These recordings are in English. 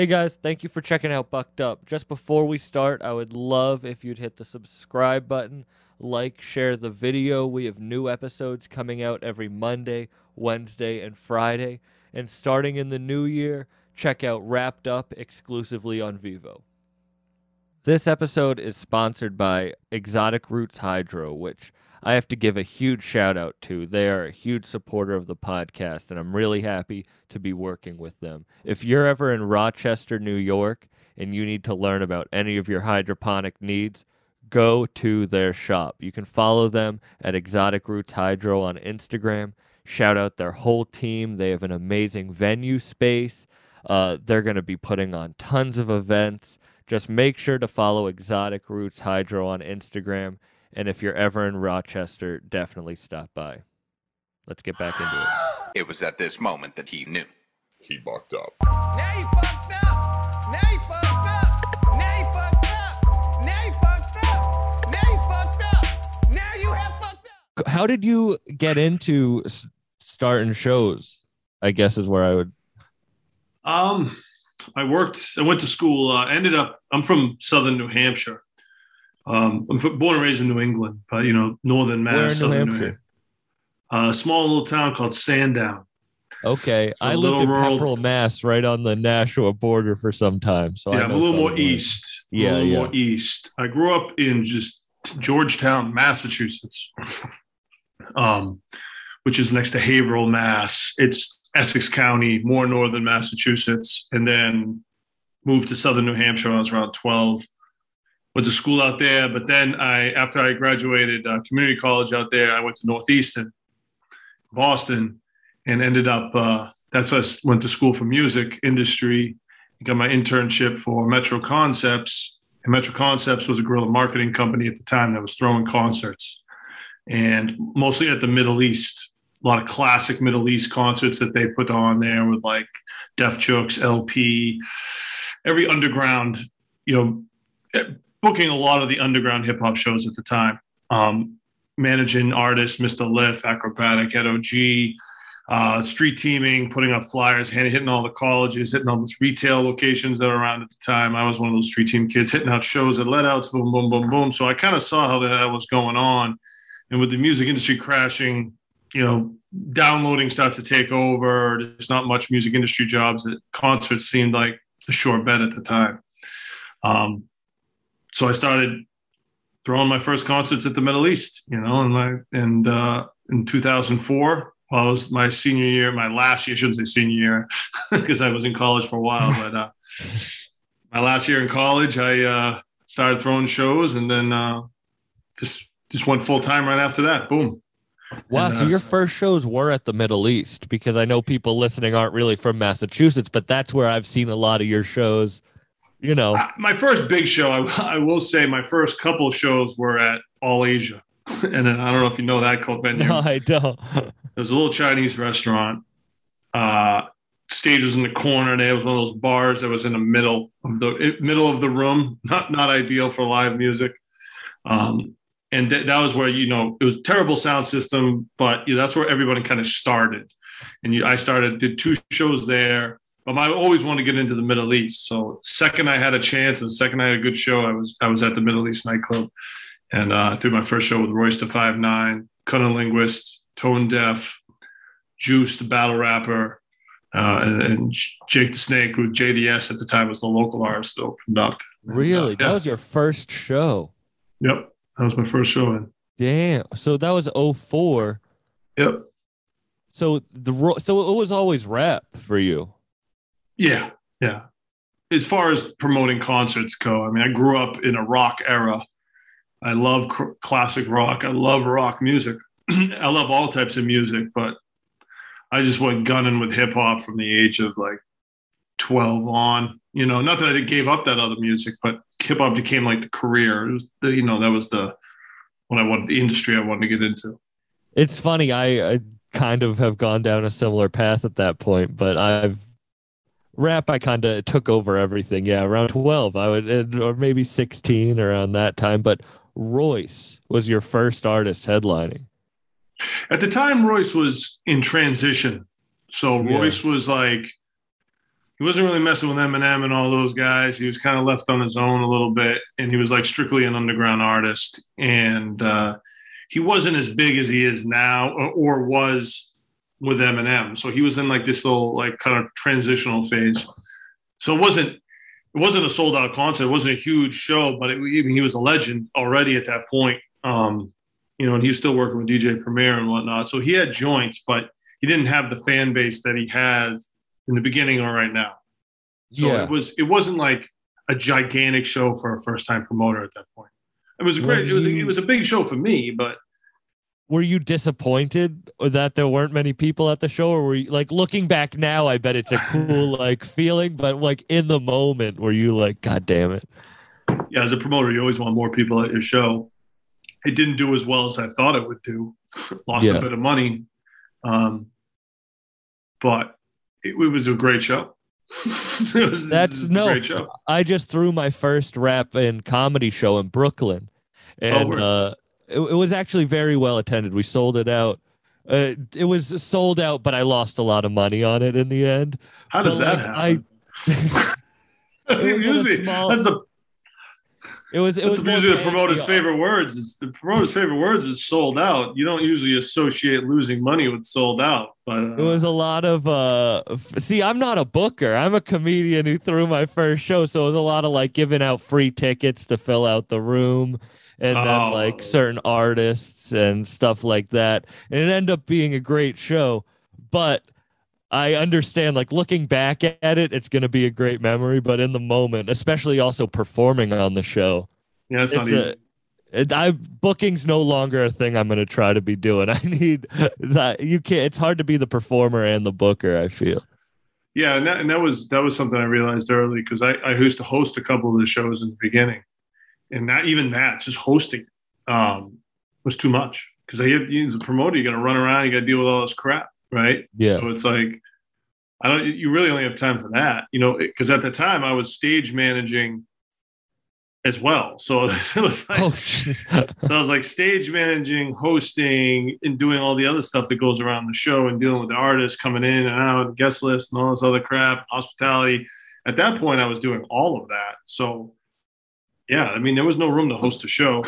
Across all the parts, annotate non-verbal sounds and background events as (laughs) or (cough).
Hey guys, thank you for checking out Bucked Up. Just before we start, I would love if you'd hit the subscribe button, like, share the video. We have new episodes coming out every Monday, Wednesday, and Friday. And starting in the new year, check out Wrapped Up exclusively on Vivo. This episode is sponsored by Exotic Roots Hydro, which I have to give a huge shout out to. They are a huge supporter of the podcast, and I'm really happy to be working with them. If you're ever in Rochester, New York, and you need to learn about any of your hydroponic needs, go to their shop. You can follow them at Exotic Roots Hydro on Instagram. Shout out their whole team. They have an amazing venue space. Uh, they're going to be putting on tons of events. Just make sure to follow Exotic Roots Hydro on Instagram. And if you're ever in Rochester, definitely stop by. Let's get back into it. It was at this moment that he knew. He bucked up. Now you fucked up. Now you fucked up. Now you fucked up. Now you fucked up. Now you fucked up. Now you have fucked up. How did you get into starting shows? I guess is where I would. Um, I worked. I went to school. Uh, ended up. I'm from Southern New Hampshire. Um, I'm born and raised in New England, but you know, Northern Mass, Where in New Hampshire? Uh, a small little town called Sandown. Okay, I lived in rural- Pepperell, Mass, right on the Nashua border for some time. So I yeah, I'm a little more Mass. east. a Yeah, little yeah. more east. I grew up in just Georgetown, Massachusetts, (laughs) um, which is next to Haverhill, Mass. It's Essex County, more northern Massachusetts, and then moved to southern New Hampshire. when I was around 12. Went to school out there, but then I, after I graduated uh, community college out there, I went to Northeastern, Boston, and ended up. Uh, that's I went to school for music industry. Got my internship for Metro Concepts, and Metro Concepts was a guerrilla marketing company at the time that was throwing concerts, and mostly at the Middle East. A lot of classic Middle East concerts that they put on there with like Def Jux, El-P, every underground, you know, booking a lot of the underground hip hop shows at the time. Um, managing artists, Mr. Lif, Akrobatik, Edo G, uh, street teaming, putting up flyers, hitting all the colleges, hitting all those retail locations that were around at the time. I was one of those street team kids hitting out shows at let outs, boom, boom, boom, boom. So I kind of saw how that was going on. And with the music industry crashing, you know, downloading starts to take over. There's not much music industry jobs. Concerts seemed like a sure bet at the time. Um, so I started throwing my first concerts at the Middle East, you know, and my and uh, in 2004, well, it was my senior year, my last year. I shouldn't say senior year (laughs) because I was in college for a while, but uh, my last year in college, I uh, started throwing shows, and then uh, just just went full time right after that. Boom. Wow, And, so uh, your first shows were at the Middle East because I know people listening aren't really from Massachusetts, but that's where I've seen a lot of your shows. You know, Uh, my first big show, I, I will say, my first couple of shows were at All Asia, (laughs) and then, I don't know if you know that club venue. no, I don't. There was a little Chinese restaurant. Uh, stage was in the corner. and it was one of those bars that was in the middle of the middle of the room. Not not ideal for live music. Um, and th- that was where you know it was terrible sound system, but you know, that's where everybody kind of started. And you, I started did two shows there. But I always wanted to get into the Middle East. So second I had a chance, and second I had a good show, I was I was at the Middle East nightclub, and uh, I threw my first show with Royce the Five Nine, Cunning Linguist, Tone Deaf, Juice the battle rapper, uh, and, and Jake the Snake, who JDS at the time was the local artist that opened up. really? Yeah. That was your first show. Yep, that was my first show. In. Damn. So that was 04. Yep. So the so it was always rap for you. Yeah, yeah. As far as promoting concerts go, I mean, I grew up in a rock era. I love cr- classic rock. I love rock music. (clears throat) I love all types of music, but I just went gunning with hip hop from the age of like 12 on. You know, not that I gave up that other music, but hip hop became like the career. The, you know, that was the when I wanted the industry I wanted to get into. It's funny. I, I kind of have gone down a similar path at that point, but I've rap. I kind of took over everything. Yeah, around twelve, I would, or maybe sixteen around that time. But Royce was your first artist headlining. At the time, Royce was in transition. So Yeah. Royce was like, he wasn't really messing with Eminem and all those guys. He was kind of left on his own a little bit, and he was like strictly an underground artist. And uh, he wasn't as big as he is now, or, or was with Eminem. So he was in like this little like kind of transitional phase. So it wasn't it wasn't a sold out concert. It wasn't a huge show, but it, even he was a legend already at that point. Um, you know, and he was still working with DJ Premier and whatnot. So he had joints, but he didn't have the fan base that he has in the beginning or right now. So yeah. it was it wasn't like a gigantic show for a first time promoter at that point. It was a great. It was a, it was a big show for me, but were you disappointed that there weren't many people at the show or were you like looking back now i bet it's a cool (sighs) like feeling but like in the moment were you like god damn it yeah, as a promoter, you always want more people at your show. It didn't do as well as I thought it would do. (laughs) Lost Yeah. a bit of money, um, but it, it was a great show. (laughs) was, That's- it was a no. great show. i just threw my first rap and comedy show in brooklyn and word. uh it, it was actually very well attended we sold it out uh, it was sold out but i lost a lot of money on it in the end How does but, that like, happen? (laughs) It was in usually, small- that's the it was it was usually the promoter's favorite words. It's the promoter's favorite words is sold out. You don't usually associate losing money with sold out, but uh, It was a lot of uh see, I'm not a booker. I'm a comedian who threw my first show, so it was a lot of like giving out free tickets to fill out the room and then Oh. like certain artists and stuff like that. And it ended up being a great show, but I understand like looking back at it, it's going to be a great memory, but in the moment, especially also performing on the show, yeah, it's, not it's easy. a, it, I booking's no longer a thing I'm going to try to be doing. (laughs) I need that you can't. It's hard to be the performer and the booker. I feel. Yeah, and that, and that was that was something I realized early because I, I used to host a couple of the shows in the beginning, and not even that, just hosting um, was too much because I had you as a promoter, you got to run around, you got to deal with all this crap, right? Yeah. So it's like I don't. You really only have time for that, you know, because at the time I was stage managing as well, so (laughs) it was like. Oh. So I was like stage managing, hosting, and doing all the other stuff that goes around the show and dealing with the artists coming in and out, and guest list, and all this other crap, hospitality. At that point, I was doing all of that. So, yeah, I mean, there was no room to host a show.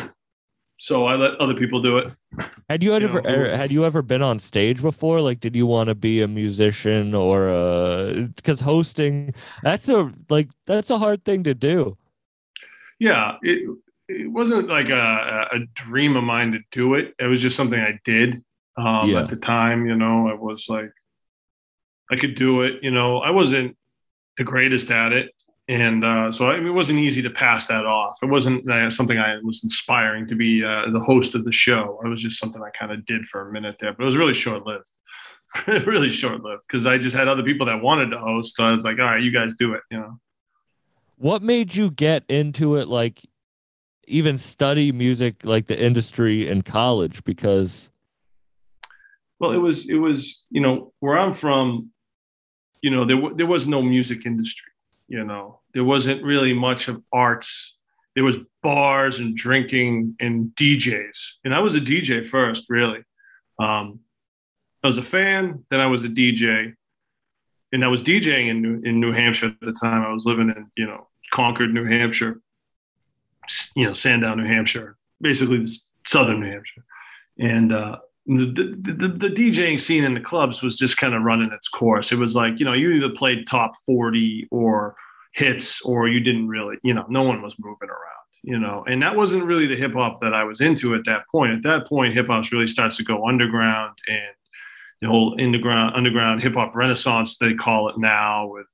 So I let other people do it. had you ever know, er, had you ever been on stage before? Like, did you want to be a musician or a? Because hosting, that's a like that's a hard thing to do. Yeah, it, it wasn't like a, a dream of mine to do it. It was just something I did um, Yeah. at the time. You know, I was like, I could do it. You know, I wasn't the greatest at it, and uh, so I, it wasn't easy to pass that off. It wasn't uh, something I was inspiring to be uh, the host of the show. It was just something I kind of did for a minute there, but it was really short lived. (laughs) really short lived because I just had other people that wanted to host. So I was like, all right, you guys do it. You know. What made you get into it? Like, even study music, like the industry in college? Because Well, it was it was you know where I'm from, you know there w- there was no music industry. You know there wasn't really much of arts. There was bars and drinking and DJs, and I was a DJ first, really. Um, I was a fan, then I was a DJ, and I was DJing in New, in New Hampshire at the time. I was living in you know Concord, New Hampshire, you know Sandown, New Hampshire, basically the southern New Hampshire, and uh, the, the, the, DJing scene in the clubs was just kind of running its course. It was like, you know, you either played top 40 or hits, or you didn't really, you know, no one was moving around, you know, and that wasn't really the hip hop that I was into at that point. At that point, hip hop really starts to go underground and the whole underground, underground hip hop renaissance, they call it now with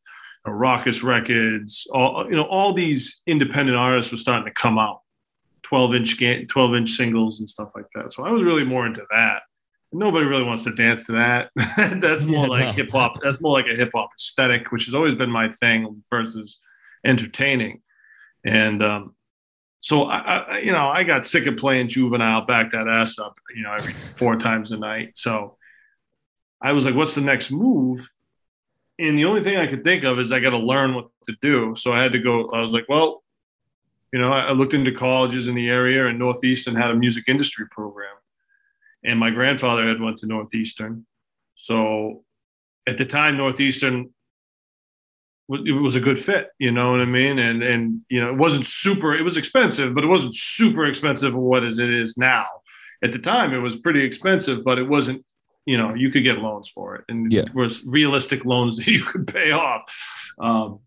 uh, Rawkus Records, all, you know, all these independent artists were starting to come out. 12 inch ga- 12 inch singles and stuff like that. So I was really more into that. Nobody really wants to dance to that. (laughs) that's more Yeah, like no. hip hop. (laughs) That's more like a hip hop aesthetic, which has always been my thing versus entertaining. And um, so I, I, you know, I got sick of playing juvenile, back that ass up, you know, every (laughs) four times a night. So I was like, what's the next move? And the only thing I could think of is I got to learn what to do. So I had to go. I was like, well, you know, I looked into colleges in the area, and Northeastern had a music industry program, and my grandfather had went to Northeastern. So at the time, Northeastern it was a good fit. You know what I mean? And and you know, it wasn't super. It was expensive, but it wasn't super expensive for what is it is now. At the time, it was pretty expensive, but it wasn't. You know, you could get loans for it, and Yeah. it was realistic loans (laughs) that you could pay off. Um,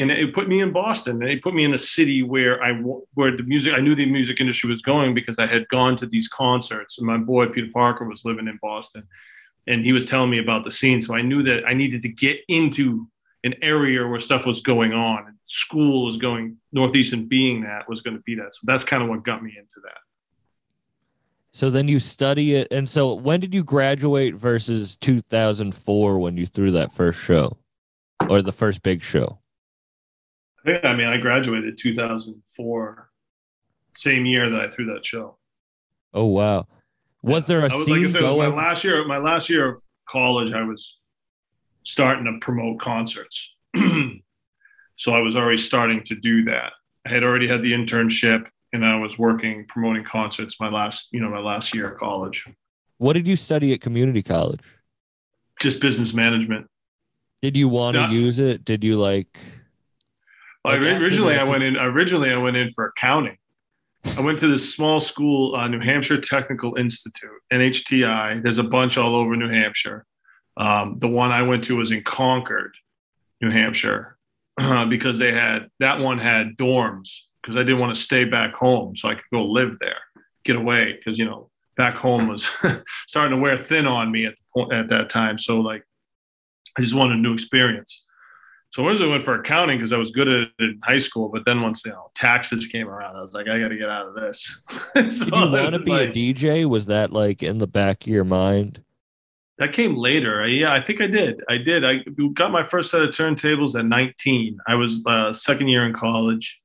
and it put me in Boston. And It put me in a city where I where the music. I knew the music industry was going because I had gone to these concerts, and my boy Peter Parker was living in Boston, and he was telling me about the scene. So I knew that I needed to get into an area where stuff was going on. And school was going Northeastern, being that was going to be that. So that's kind of what got me into that. So then you study it. And so when did you graduate versus 2004 when you threw that first show or the first big show? I think, I mean, I graduated 2004, same year that I threw that show. Oh, wow. Was there a was, scene like I said, going? my last year. My last year of college, I was starting to promote concerts. (clears throat) so I was already starting to do that. I had already had the internship, and I was working promoting concerts. My last, you know, my last year of college, what did you study at community college? just business management. Did you want to use it? Did you like? I originally I went in. Originally I went in for accounting. I went to this small school, uh, New Hampshire Technical Institute, NHTI. There's a bunch all over New Hampshire. Um, the one I went to was in Concord, New Hampshire, (clears throat) because they had that one had dorms because I didn't want to stay back home, so I could go live there, get away because you know back home was (laughs) starting to wear thin on me at the point at that time. So like, I just wanted a new experience. So originally I went for accounting because I was good at it in high school, but then once you know taxes came around, I was like, I got to get out of this. (laughs) so Did you want to be a DJ? Was that like in the back of your mind? That came later. Yeah, I think I did. I did. I got my first set of turntables at 19. I was uh, second year in college.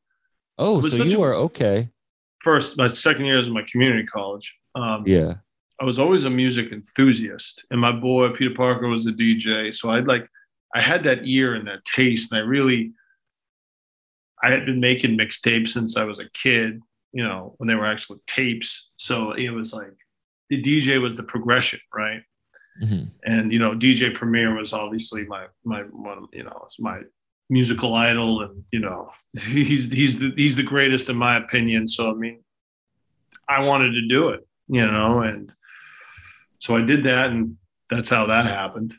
Oh, so you are okay. First, my second year is my community college. Um, Yeah. I was always a music enthusiast, and my boy Peter Parker was a DJ. So I'd like, I had that ear and that taste, and I really, I had been making mixtapes since I was a kid. You know, when they were actually tapes. So it was like the DJ was the progression, right? Mhm. And you know, DJ Premier was obviously my my one, you know, my musical idol, and you know, (laughs) he's he's the, he's the greatest in my opinion. So I mean, I wanted to do it, you know, and so I did that, and that's how that happened.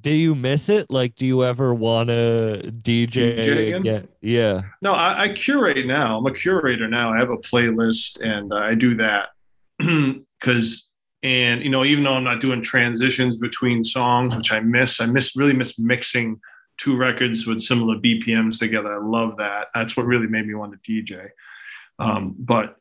Do you miss it? Like, do you ever want to DJ, DJ again? again? Yeah. No, I, I curate now. I'm a curator now. I have a playlist, and I do that (clears throat) because, and you know, even though I'm not doing transitions between songs, which I miss, I miss really miss mixing two records with similar BPMs together. I love that. That's what really made me want to DJ. Um, but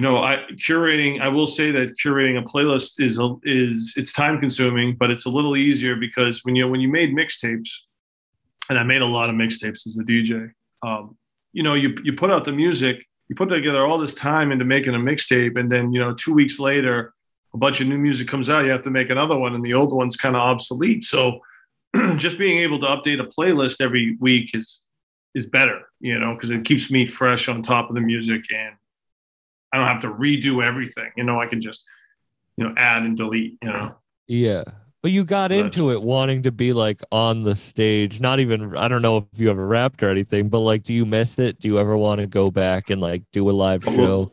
you know, I curating. I will say that curating a playlist is a, is it's time consuming, but it's a little easier because when you when you made mixtapes, and I made a lot of mixtapes as a DJ. Um, you know, you you put out the music, you put together all this time into making a mixtape, and then you know, two weeks later, a bunch of new music comes out. You have to make another one, and the old one's kind of obsolete. So, (clears throat) just being able to update a playlist every week is is better, you know, because it keeps me fresh on top of the music, and I don't have to redo everything. You know, I can just you know add and delete. You know. Yeah. But you got Right. into it wanting to be like on the stage. Not even, I don't know if you ever rapped or anything, but like, do you miss it? Do you ever want to go back and like do a live Oh, show?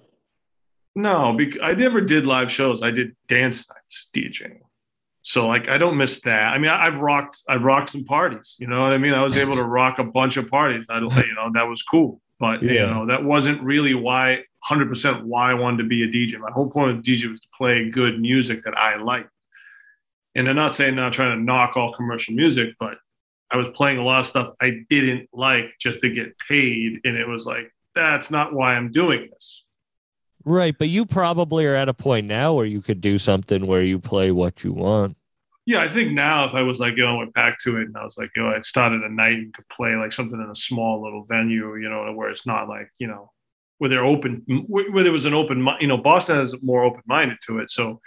No, because I never did live shows. I did dance nights DJing. So like I don't miss that. I mean, I, I've rocked I've rocked some parties. You know what I mean? I was able to (laughs) rock a bunch of parties. I you know, that was cool. But you know, that wasn't really why 100% why I wanted to be a DJ. My whole point of DJ was to play good music that I liked. And I'm not saying not trying to knock all commercial music, but I was playing a lot of stuff I didn't like just to get paid. And it was like, that's not why I'm doing this. Right. But you probably are at a point now where you could do something where you play what you want. Yeah, I think now if I was like, you know, I went back to it and I was like, you know, I'd started a night and could play like something in a small little venue, you know, where it's not like, you know, where they're open, where where there was an open, you know, Boston is more open minded to it. So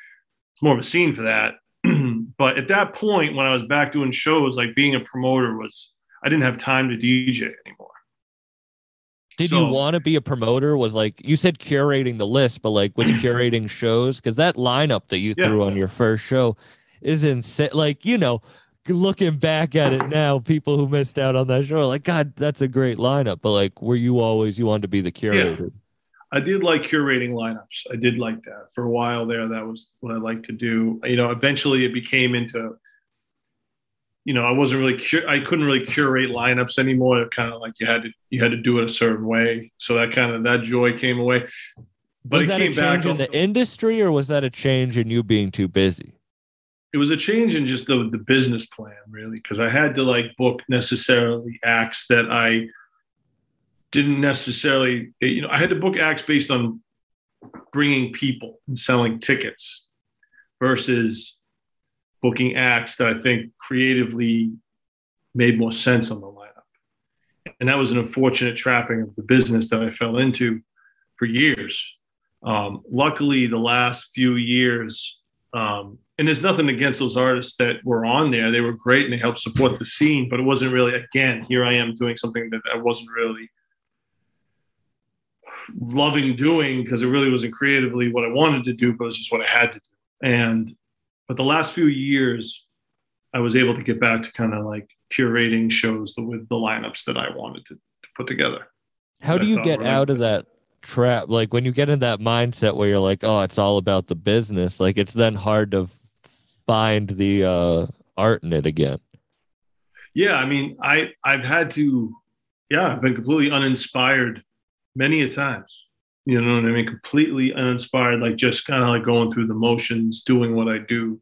it's more of a scene for that. (clears throat) but at that point, when I was back doing shows, like being a promoter was, I didn't have time to DJ anymore. Did you want to be a promoter? Was like, you said curating the list, but like with (clears throat) curating shows, because that lineup that you Yeah. threw on your first show is insane. Like, you know, looking back at it now, people who missed out on that show are like, God, that's a great lineup. But like, were you always you wanted to be the curator? I did like curating lineups. I did like that for a while there. That was what I liked to do. You know, eventually it became into, you know, I wasn't really, cur- I couldn't really curate lineups anymore. It kind of like you had to, you had to do it a certain way. So that kind of, that joy came away. But was it that a came back. change in the industry, or was that a change in you being too busy? It was a change in just the, the business plan really because i had to like book necessarily acts that i didn't necessarily you know i had to book acts based on bringing people and selling tickets versus booking acts that i think creatively made more sense on the lineup. And that was an unfortunate trapping of the business that i fell into for years. Um, luckily the last few years um, and there's nothing against those artists that were on there. They were great and they helped support the scene, but it wasn't really, again, here I am doing something that I wasn't really loving doing because it really wasn't creatively what I wanted to do, but it was just what I had to do. And, but the last few years, I was able to get back to kind of like curating shows with the lineups that I wanted to, to put together. How do you get out of that trap? Like when you get in that mindset where you're like, oh, it's all about the business, like it's then hard to find the uh, art in it again. Yeah, I mean, I I've had to, yeah, I've been completely uninspired many a times. You know what I mean? Completely uninspired, like just kind of like going through the motions, doing what I do.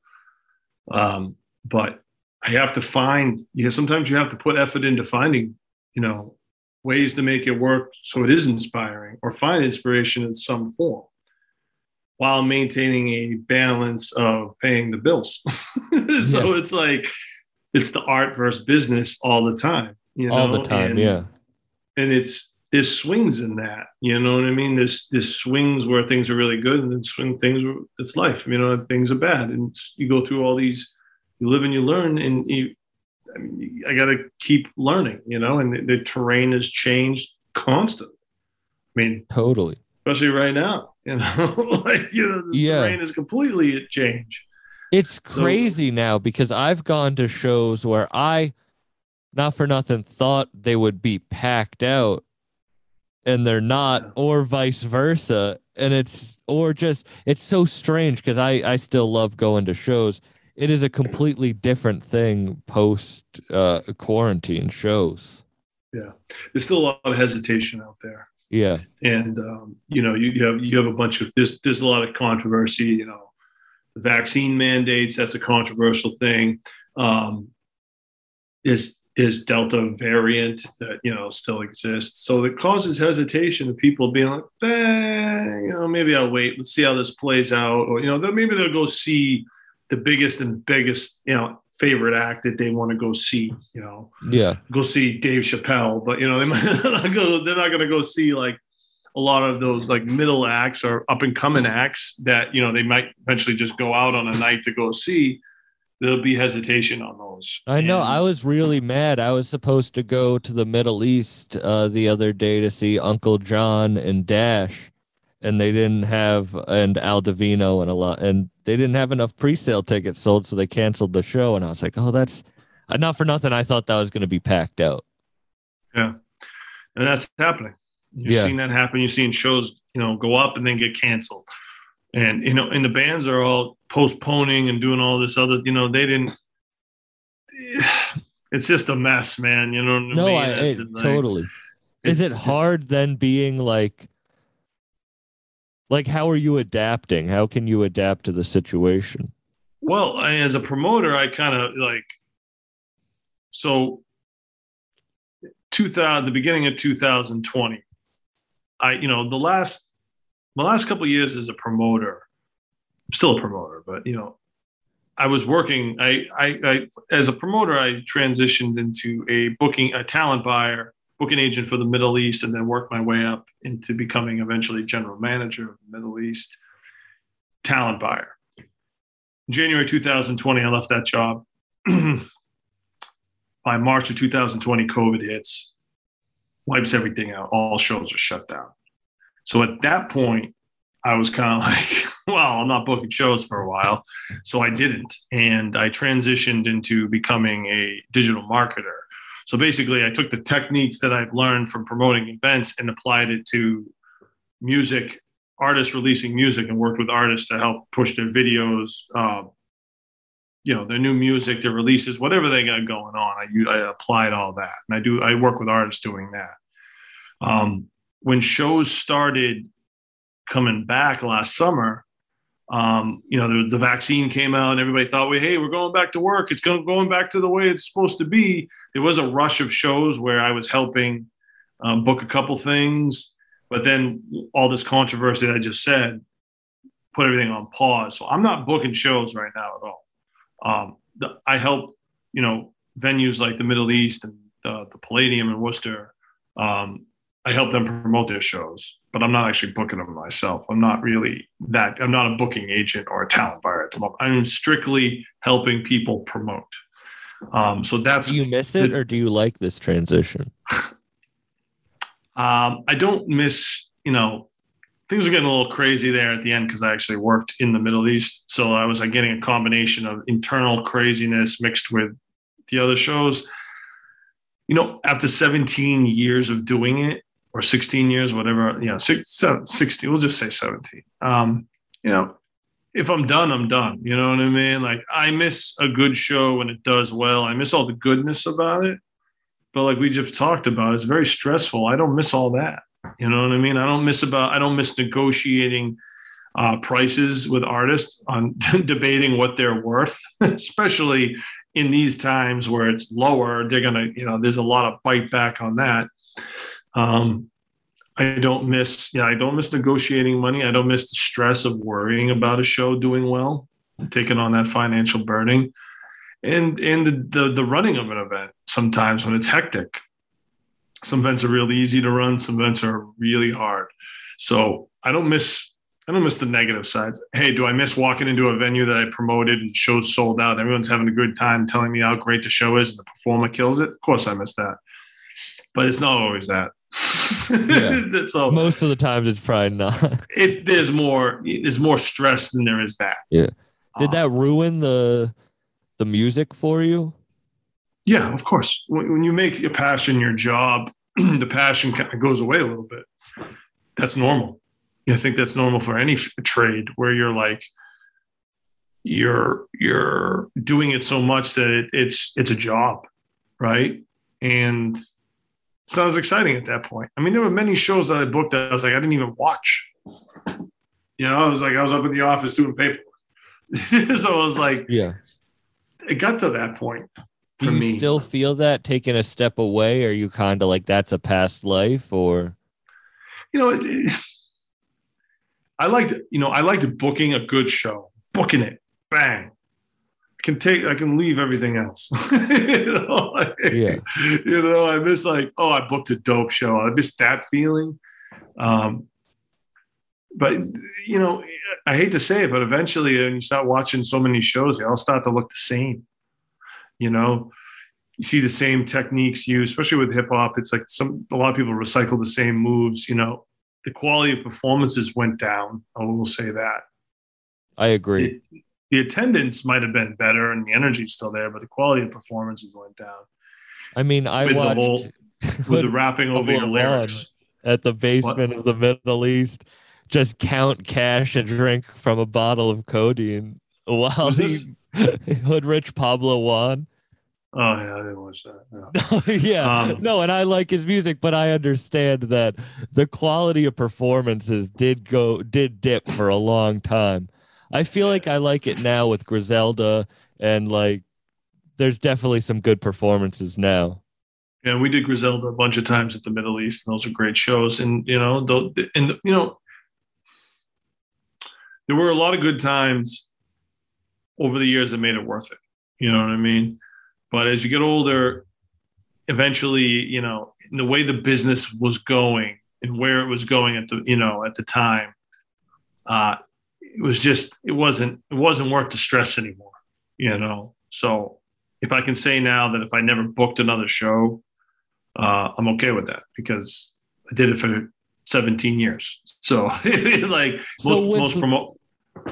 Um, but I have to find, you know, sometimes you have to put effort into finding, you know, ways to make it work so it is inspiring or find inspiration in some form while maintaining a balance of paying the bills. (laughs) so it's like it's the art versus business all the time, you know, all the time, and, yeah. And it's there's swings in that, you know what I mean? There's there's swings where things are really good, and then swing things where it's life, you know, things are bad, and you go through all these. You live and you learn, and you. I mean, I got to keep learning, you know, and the, the terrain has changed constantly. I mean, Totally. especially right now. You know, (laughs) like you know, the Yeah. terrain is completely at change. It's crazy now because I've gone to shows where I, not for nothing, thought they would be packed out and they're not, or vice versa. And it's, or just, it's so strange because I, I still love going to shows. It is a completely different thing post uh, quarantine shows. Yeah. There's still a lot of hesitation out there, Yeah. and um, you know, you, you have you have a bunch of there's there's a lot of controversy. You know, the vaccine mandates that's a controversial thing. Um, there's there's Delta variant that you know still exists, so it causes hesitation of people being like, eh, you know, maybe I'll wait. Let's see how this plays out, or you know, maybe they'll go see the biggest and biggest you know favorite act that they want to go see. You know, Yeah. go see Dave Chappelle, but you know they (laughs) might not go. They're not going to go see like a lot of those like middle acts or up and coming acts that you know they might eventually just go out on a night to go see. There'll be hesitation on those. I know. And- I was really mad. I was supposed to go to the Middle East uh, the other day to see Uncle John and Dash, and they didn't have and Al Divino and a lot, and they didn't have enough pre-sale tickets sold, so they canceled the show. And I was like, oh, that's uh, not for nothing. I thought that was going to be packed out. Yeah, and that's happening. You've Yeah. seeing that happen. You've seen shows, you know, go up and then get canceled. And you know, and the bands are all postponing and doing all this other, you know, they didn't (sighs) it's just a mess, man. You know what I No, mean? I it, like- totally. Is it just- hard then being like, like how are you adapting? How can you adapt to the situation? Well, I, as a promoter, I kind of like so 2000 the beginning of 2020. I you know, the last the last couple years as a promoter, I'm still a promoter, but you know, I was working I I, I as a promoter I transitioned into a booking a talent buyer, booking agent for the Middle East and then worked my way up into becoming eventually general manager of the Middle East talent buyer. January 2020, I left that job. (clears throat) By March of 2020, COVID hits, wipes everything out. All shows are shut down. So at that point, I was kind of (laughs) like, well, I'm not booking shows for a while. So I didn't. And I transitioned into becoming a digital marketer. So basically, I took the techniques that I've learned from promoting events and applied it to music, artists releasing music, and worked with artists to help push their videos, uh, you know, their new music, their releases, whatever they got going on. I applied all that. And I do, I work with artists doing that. Um, when shows started coming back last summer, um, you know, the, the vaccine came out and everybody thought, well, hey, we're going back to work. It's going, going back to the way it's supposed to be. There was a rush of shows where I was helping um, book a couple things, but then all this controversy that I just said put everything on pause. So I'm not booking shows right now at all. Um, the, I help, you know, venues like the Middle East and the, the Palladium in Worcester. Um, I help them promote their shows, but I'm not actually booking them myself. I'm not really that. I'm not a booking agent or a talent buyer at the moment. I'm strictly helping people promote. Um, so that's Do you miss it or do you like this transition? um, I don't miss. You know, things are getting a little crazy there at the end because I actually worked in the Middle East, so I was like getting a combination of internal craziness mixed with the other shows. You know, after 17 years of doing it, or 16 years, whatever, know, six, seven, 16, we'll just say 17. Um, you know, if I'm done, I'm done. You know what I mean? Like I miss a good show when it does well. I miss all the goodness about it. But like we just talked about, it's very stressful. I don't miss all that. You know what I mean? I don't miss about I don't miss negotiating uh, prices with artists on (laughs) debating what they're worth, (laughs) especially in these times where it's lower. They're gonna, you know, there's a lot of bite back on that. Um, I don't miss, yeah, I don't miss negotiating money. I don't miss the stress of worrying about a show doing well, taking on that financial burden, and and the the, the running of an event. Sometimes when it's hectic, some events are really easy to run. Some events are really hard. So I don't miss. I don't miss the negative sides. Hey, do I miss walking into a venue that I promoted and shows sold out? Everyone's having a good time telling me how great the show is and the performer kills it. Of course, I miss that. But it's not always that. Yeah. (laughs) so Most of the times it's probably not. (laughs) it's there's more there's more stress than there is that. Yeah. Did Uh, that ruin the the music for you? Yeah, of course. When, when you make your passion your job, (clears throat) the passion kind of goes away a little bit. That's normal. I think that's normal for any f- trade where you're like you're you're doing it so much that it, it's it's a job, right? And it's not as exciting at that point. I mean, there were many shows that I booked that I was like, I didn't even watch. You know, I was like, I was up in the office doing paperwork. (laughs) so I was like, Yeah. it got to that point for Do you me. still feel that taking a step away? Are you kind of like that's a past life or you know, it, it- I liked, you know, I liked booking a good show, booking it, bang. Can take, I can leave everything else. (laughs) you know, like, Yeah. you know, I miss like, oh, I booked a dope show. I miss that feeling. Um, but you know, I hate to say it, but eventually, when you start watching so many shows, they all start to look the same. You know, you see the same techniques used, especially with hip hop. It's like some a lot of people recycle the same moves. You know, the quality of performances went down. I will say that. I agree. It- the attendance might have been better and the energy's still there, but the quality of performances went down I mean, I with the whole- (laughs) with the rapping over your lyrics. at the basement of the Middle East, just count cash and drink from a bottle of codeine while the (laughs) hood rich Pablo won. Oh yeah, I didn't watch that. Yeah. (laughs) yeah, Um, no, and I like his music, but I understand that the quality of performances did go did dip for a long time. I feel like I like it now with Griselda, and like there's definitely some good performances now. Yeah, we did Griselda a bunch of times at the Middle East, and those are great shows. And you know, the, and you know, there were a lot of good times over the years that made it worth it. You know what I mean? But as you get older, eventually, you know, in the way the business was going and where it was going at the, you know, at the time, uh, it was just, it wasn't, it wasn't worth the stress anymore. You know, so if I can say now that if I never booked another show, uh, I'm okay with that because I did it for 17 years. So (laughs) like So most with- most promote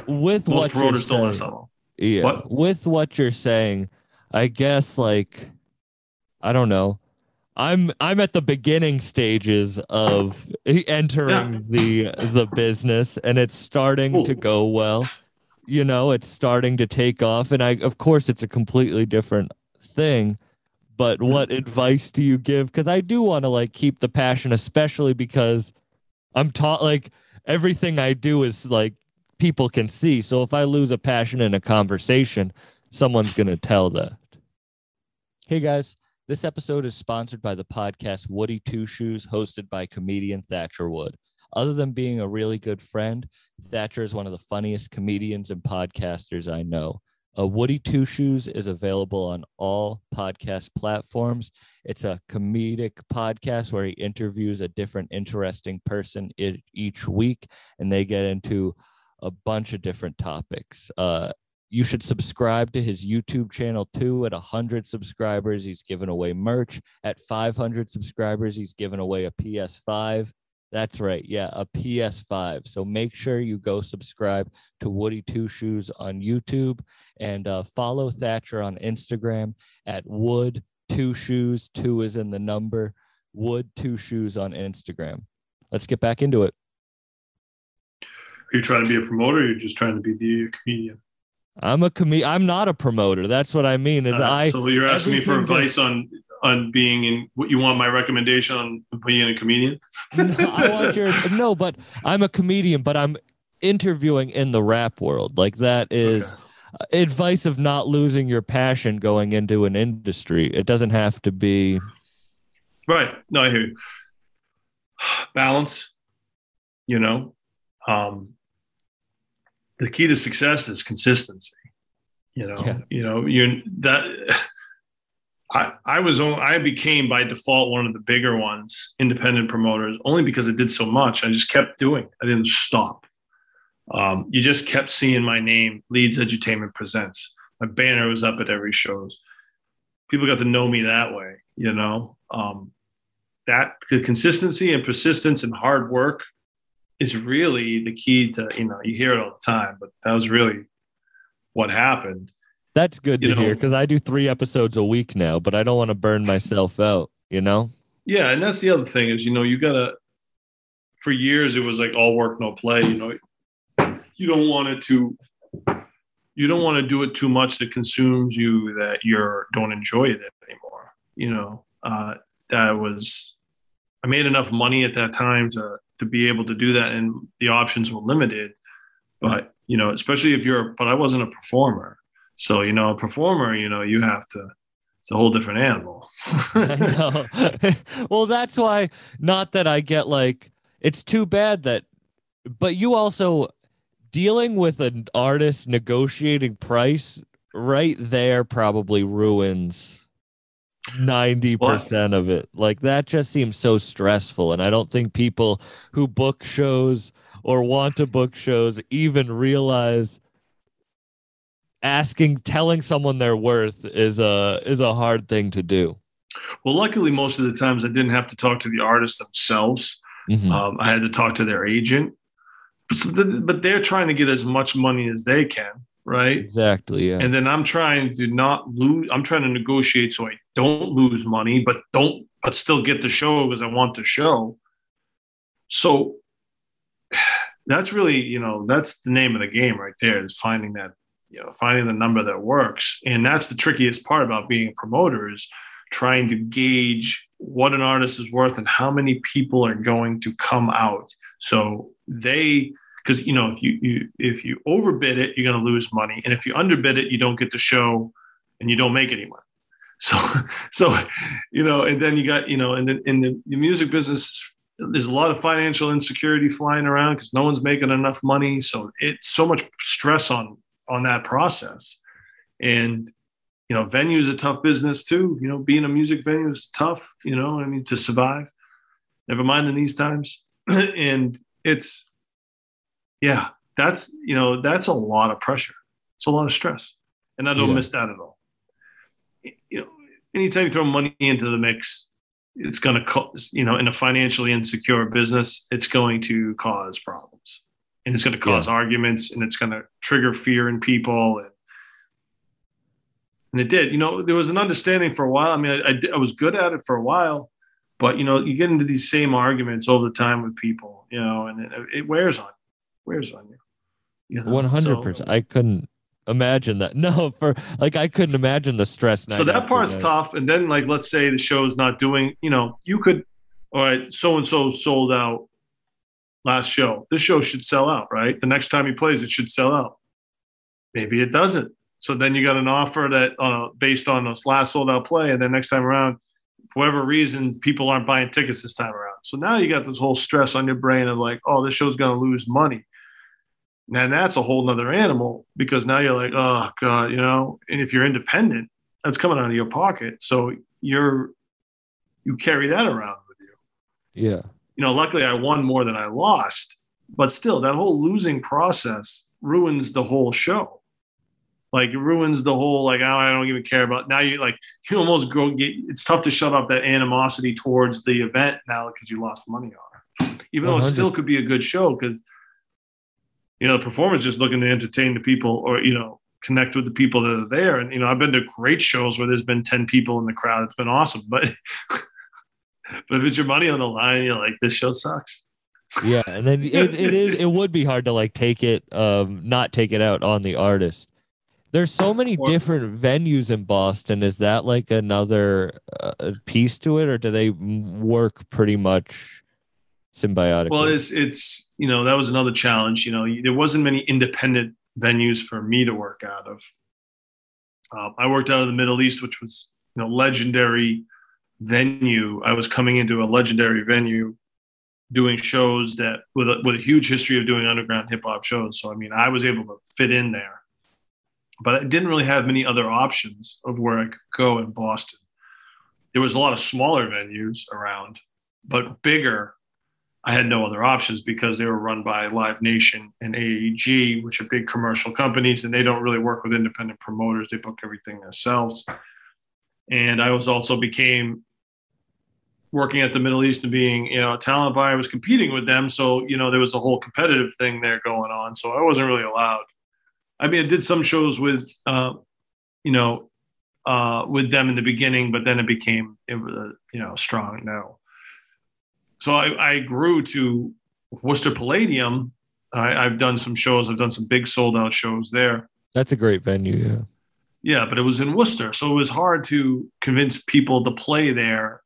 with Most what promoters don't last saying, that long. yeah, What? with what you're saying, I guess like I don't know. I'm I'm at the beginning stages of entering the the business and it's starting to go well. You know, it's starting to take off and I of course it's a completely different thing. But what advice do you give cuz I do want to like keep the passion especially because I'm taught like everything I do is like people can see. So if I lose a passion in a conversation, someone's going to tell that. Hey guys, this episode is sponsored by the podcast Woody Two Shoes, hosted by comedian Thatcher Wood. Other than being a really good friend, Thatcher is one of the funniest comedians and podcasters I know. Uh, Woody Two Shoes is available on all podcast platforms. It's a comedic podcast where he interviews a different interesting person each week, and they get into a bunch of different topics. Uh, you should subscribe to his YouTube channel too. At 100 subscribers, he's giving away merch. At 500 subscribers, he's giving away a PS5. That's right. Yeah, a PS5. So make sure you go subscribe to Woody Two Shoes on YouTube and uh, follow Thatcher on Instagram at Wood Two Shoes. Two is in the number. Wood Two Shoes on Instagram. Let's get back into it. Are you trying to be a promoter? Or you're just trying to be the comedian. I'm a com- I'm not a promoter. That's what I mean. Is Uh, I so you're asking me for advice on on being in what you want my recommendation on being a comedian? no, I want your no, but I'm a comedian, but I'm interviewing in the rap world. Like that is Okay. advice of not losing your passion going into an industry. It doesn't have to be Right. No, I hear you. (sighs) Balance, you know. Um the key to success is consistency. You know, Yeah. you know, you're that I I was on I became by default one of the bigger ones, independent promoters, only because I did so much. I just kept doing. I didn't stop. Um, you just kept seeing my name, Leedz Edutainment Presents. My banner was up at every shows. People got to know me that way, you know. Um, that the consistency and persistence and hard work is really the key to you know you hear it all the time but that was really what happened. That's good to know- hear because I do three episodes a week now, but I don't want to burn myself out, you know? yeah and that's the other thing is you know you gotta for years it was like all work no play you know? You don't want it to you don't want to do it too much that consumes you that you're don't enjoy it anymore you know? Uh that was i made enough money at that time to to be able to do that and the options were limited. But you know especially if you're but i wasn't a performer. So you know a performer you know you have to it's a whole different animal. (laughs) (laughs) Well, that's why not that I get like it's too bad that but you also dealing with an artist negotiating price right there probably ruins 90% of it. Like that just seems so stressful and I don't think people who book shows or want to book shows even realize asking telling someone their worth is a is a hard thing to do. Well, luckily, most of the times I didn't have to talk to the artists themselves. Mhm. Um, I had to talk to their agent, but, so the- but they're trying to get as much money as they can, right? Exactly. Yeah. And then I'm trying to not lose. I'm trying to negotiate so I don't lose money, but don't, but still get the show because I want the show. So (sighs) that's really, you know, that's the name of the game right there is finding that, you know, finding the number that works. And that's the trickiest part about being a promoter is trying to gauge what an artist is worth and how many people are going to come out. So they, because you know if you, you if you overbid it you're going to lose money and if you underbid it you don't get the show and you don't make any money. (laughs) So so you know and then you got you know and then in the, the music business there's a lot of financial insecurity flying around because no one's making enough money so it's so much stress on on that process. And you know venue is a tough business too you know being a music venue is tough you know i mean to survive. Never mind in these times. (clears throat) And it's yeah, that's you know that's a lot of pressure. It's a lot of stress, and I don't Yeah. miss that at all. You know, anytime you throw money into the mix, it's going to cause you know in a financially insecure business, it's going to cause problems. and it's going to cause arguments and it's going to trigger fear in people and and it did you know there was an understanding for a while i mean I, I, I was good at it for a while but you know you get into these same arguments all the time with people you know and it, it wears on wears on you, you know? One hundred So- percent. I couldn't imagine that. (laughs) No, for like I couldn't imagine the stress. so that part's night. tough and then like let's say the show's not doing you know you could all right so and so sold out last show this show should sell out right the next time he plays it should sell out maybe it doesn't so then you got an offer that uh, based on this last sold out play and then next time around for whatever reason people aren't buying tickets this time around so now you got this whole stress on your brain of like oh this show's going to lose money and that's a whole nother animal because now you're like oh god you know and if you're independent that's coming out of your pocket. So you're you carry that around with you. Yeah. You know, luckily I won more than I lost, but still that whole losing process ruins the whole show. Like it ruins the whole like oh, I don't even care about now you like you almost go get it's tough to shut off that animosity towards the event now because you lost money on it. Even though it still could be a good show because you know the performer's just looking to entertain the people or you know connect with the people that are there. And you know, I've been to great shows where there's been 10 people in the crowd. It's been awesome. But (laughs) but if it's your money on the line, you're like, this show sucks. Yeah. And then it, it (laughs) is it would be hard to like take it um not take it out on the artist. There's so many different venues in Boston. Is that like another uh, piece to it, or do they work pretty much symbiotically? Well, it's it's you know that was another challenge. You know, there wasn't many independent venues for me to work out of. Um, I worked out of the Middle East, which was you know legendary venue. I was coming into a legendary venue, doing shows that with a, with a huge history of doing underground hip hop shows. So I mean, I was able to fit in there, but I didn't really have many other options of where I could go in Boston. There was a lot of smaller venues around, but bigger I had no other options because they were run by Live Nation and AEG, which are big commercial companies, and they don't really work with independent promoters. They book everything themselves. And I was also became working at the Middle East and being, you know, a talent buyer. Was competing with them, so you know there was a whole competitive thing there going on. So I wasn't really allowed. I mean, I did some shows with, uh, you know, uh, with them in the beginning, but then it became, it was, a, you know, strong no so I, I grew to Worcester Palladium. I, I've done some shows. I've done some big sold out shows there. That's a great venue. Yeah. Yeah, but it was in Worcester, so it was hard to convince people to play there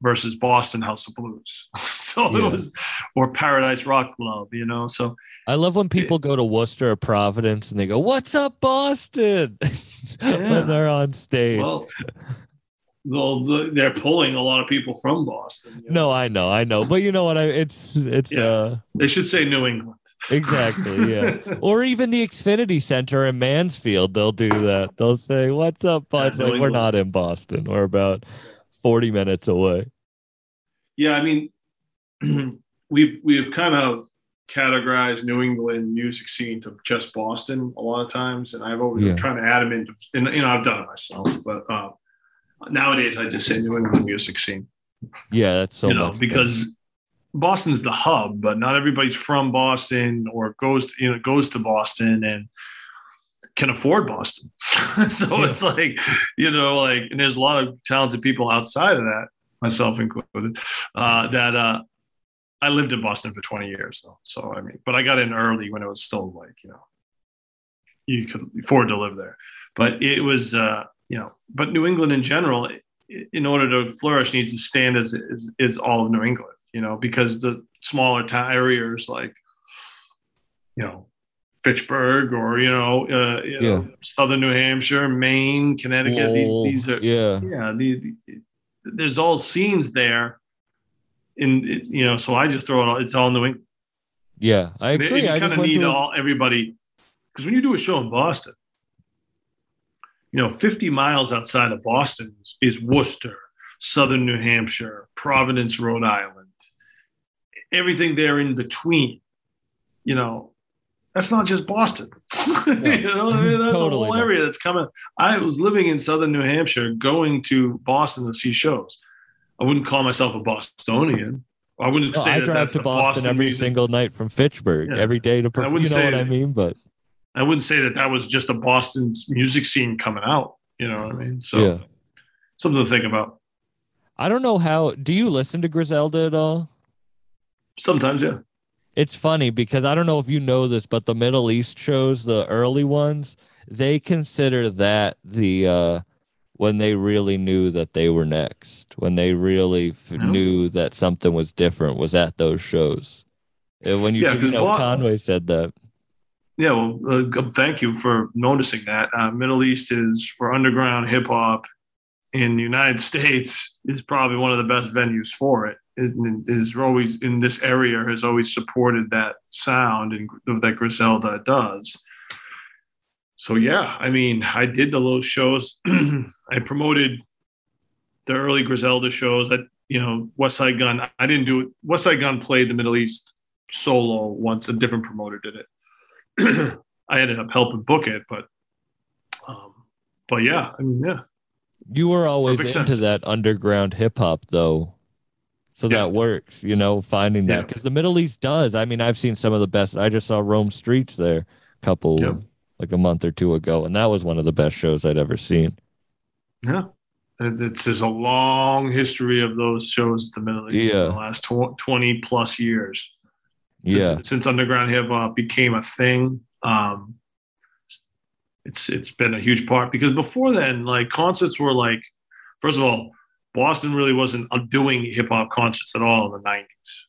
versus Boston House of Blues. (laughs) so Yeah. it was or Paradise Rock Club, you know. So I love when people go to Worcester or Providence and they go, "What's up, Boston?" (laughs) Yeah. when they're on stage. well, well, they're pulling a lot of people from Boston. you know. no, I know, I know, but you know what? I it's it's Yeah. uh they should say New England. exactly (laughs) yeah. or even the Xfinity Center in Mansfield, they'll do that. They'll say, "What's up, Yeah, Boston?" New like, we're not in Boston. We're about forty minutes away. Yeah, I mean, (clears throat) we've we've kind of categorized New England music scene to just Boston a lot of times, and I've always Yeah. been trying to add them into. And you know, I've done it myself, but uh, nowadays I just say New England music scene. Yeah, that's so you know, because Boston's the hub, but not everybody's from Boston or goes to, you know goes to Boston and can afford Boston. (laughs) so Yeah. it's like you know, like, and there's a lot of talented people outside of that, myself included, uh, that uh, I lived in Boston for 20 years though. So I mean, but I got in early when it was still like you know you could afford to live there, but it was uh, you know, but New England in general. In order to flourish, needs to stand as is, is all of New England, you know, because the smaller town areas like, you know, Fitchburg or you know, uh, you know, southern New Hampshire, Maine, Connecticut. Lowell, these these are yeah, yeah. The, the, there's all scenes there, in it, you know. So I just throw it all. It's all New England. yeah. I And agree. You kind of need to all everybody because when you do a show in Boston, you know, 50 miles outside of Boston is, is Worcester, Southern New Hampshire, Providence, Rhode Island, everything there in between. You know, that's not just Boston. (laughs) you know, I mean? that's Totally a whole area that's coming. I was living in Southern New Hampshire, going to Boston to see shows. I wouldn't call myself a Bostonian. I wouldn't No, say I that drive to the Boston, every music. single night from Fitchburg Yeah. every day to I perform. wouldn't You know say what I mean? But I wouldn't say that that was just a Boston music scene coming out. You know what I mean? So yeah, something to think about. I don't know how. Do you listen to Griselda at all? Sometimes, yeah. It's funny because I don't know if you know this, but the Middle East shows, the early ones, they consider that the uh when they really knew that they were next, when they really f- Oh. knew that something was different, was at those shows. And when you, Yeah, you know, Bo- Conway said that. Yeah, well, uh, thank you for noticing that. Uh, Middle East is for underground hip hop in the United (laughs) States is probably one of the best venues for it. It is always in this area has always supported that sound and that Griselda does. So yeah, I mean, I did the little shows. (clears throat) I promoted the early Griselda shows. I, you know, Westside Gunn. I didn't do it. Westside Gunn played the Middle East solo once. A different promoter did it. I ended up helping book it, but um, but yeah, I mean, yeah, You were always Perfect into sense. that underground hip hop though. So Yeah. that works, you know, finding that Yeah. because the Middle East does. I mean, I've seen some of the best. I just saw Rome Streetz there a couple, Yep. like a month or two ago, and that was one of the best shows I'd ever seen. yeah. It's there's a long history of those shows at the Middle East Yeah. in the last tw- twenty plus years. Since, Yeah, since underground hip hop became a thing, um, it's it's been a huge part because before then, like concerts were like, first of all, Boston really wasn't doing hip hop concerts at all in the nineties.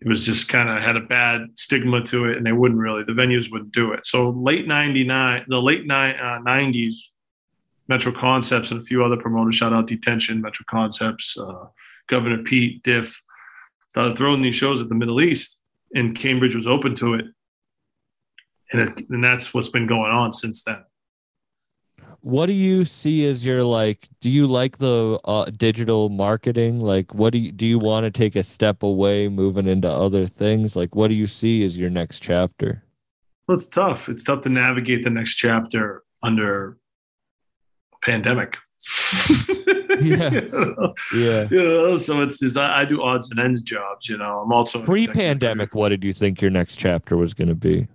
It was just kind of had a bad stigma to it, and they wouldn't really the venues wouldn't do it. So late ninety nine, the late nineties, Metro Concepts and a few other promoters, shout out Detention, Metro Concepts, uh, Governor Pete, Diff, started throwing these shows at the Middle East, and Cambridge was open to it, and it, and that's what's been going on since then. what do you see as your like? Do you like the uh, digital marketing? Like, what do you do? You want to take a step away, moving into other things? Like, what do you see as your next chapter? Well, it's tough. It's tough to navigate the next chapter under pandemic. Yeah. (laughs) you, know? Yeah. You know, so it's just, I, I do odds and ends jobs. You know, I'm also Pre-pandemic, what did you think your next chapter was going to be?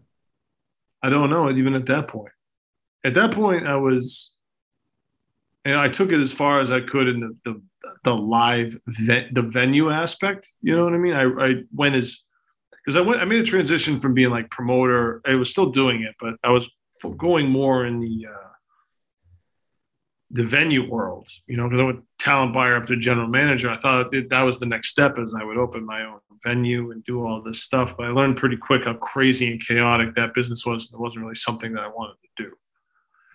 I don't know. Even at that point, at that point, I was, you know, I took it as far as I could in the the, the live ve- the venue aspect. You know what I mean? I, I went as because I went. I made a transition from being like promoter. I was still doing it, but I was going more in the uh, the venue world. You know, because I went talent buyer up to general manager. I thought that was the next step, as I would open my own venue and do all this stuff. But I learned pretty quick how crazy and chaotic that business was. It wasn't really something that I wanted to do.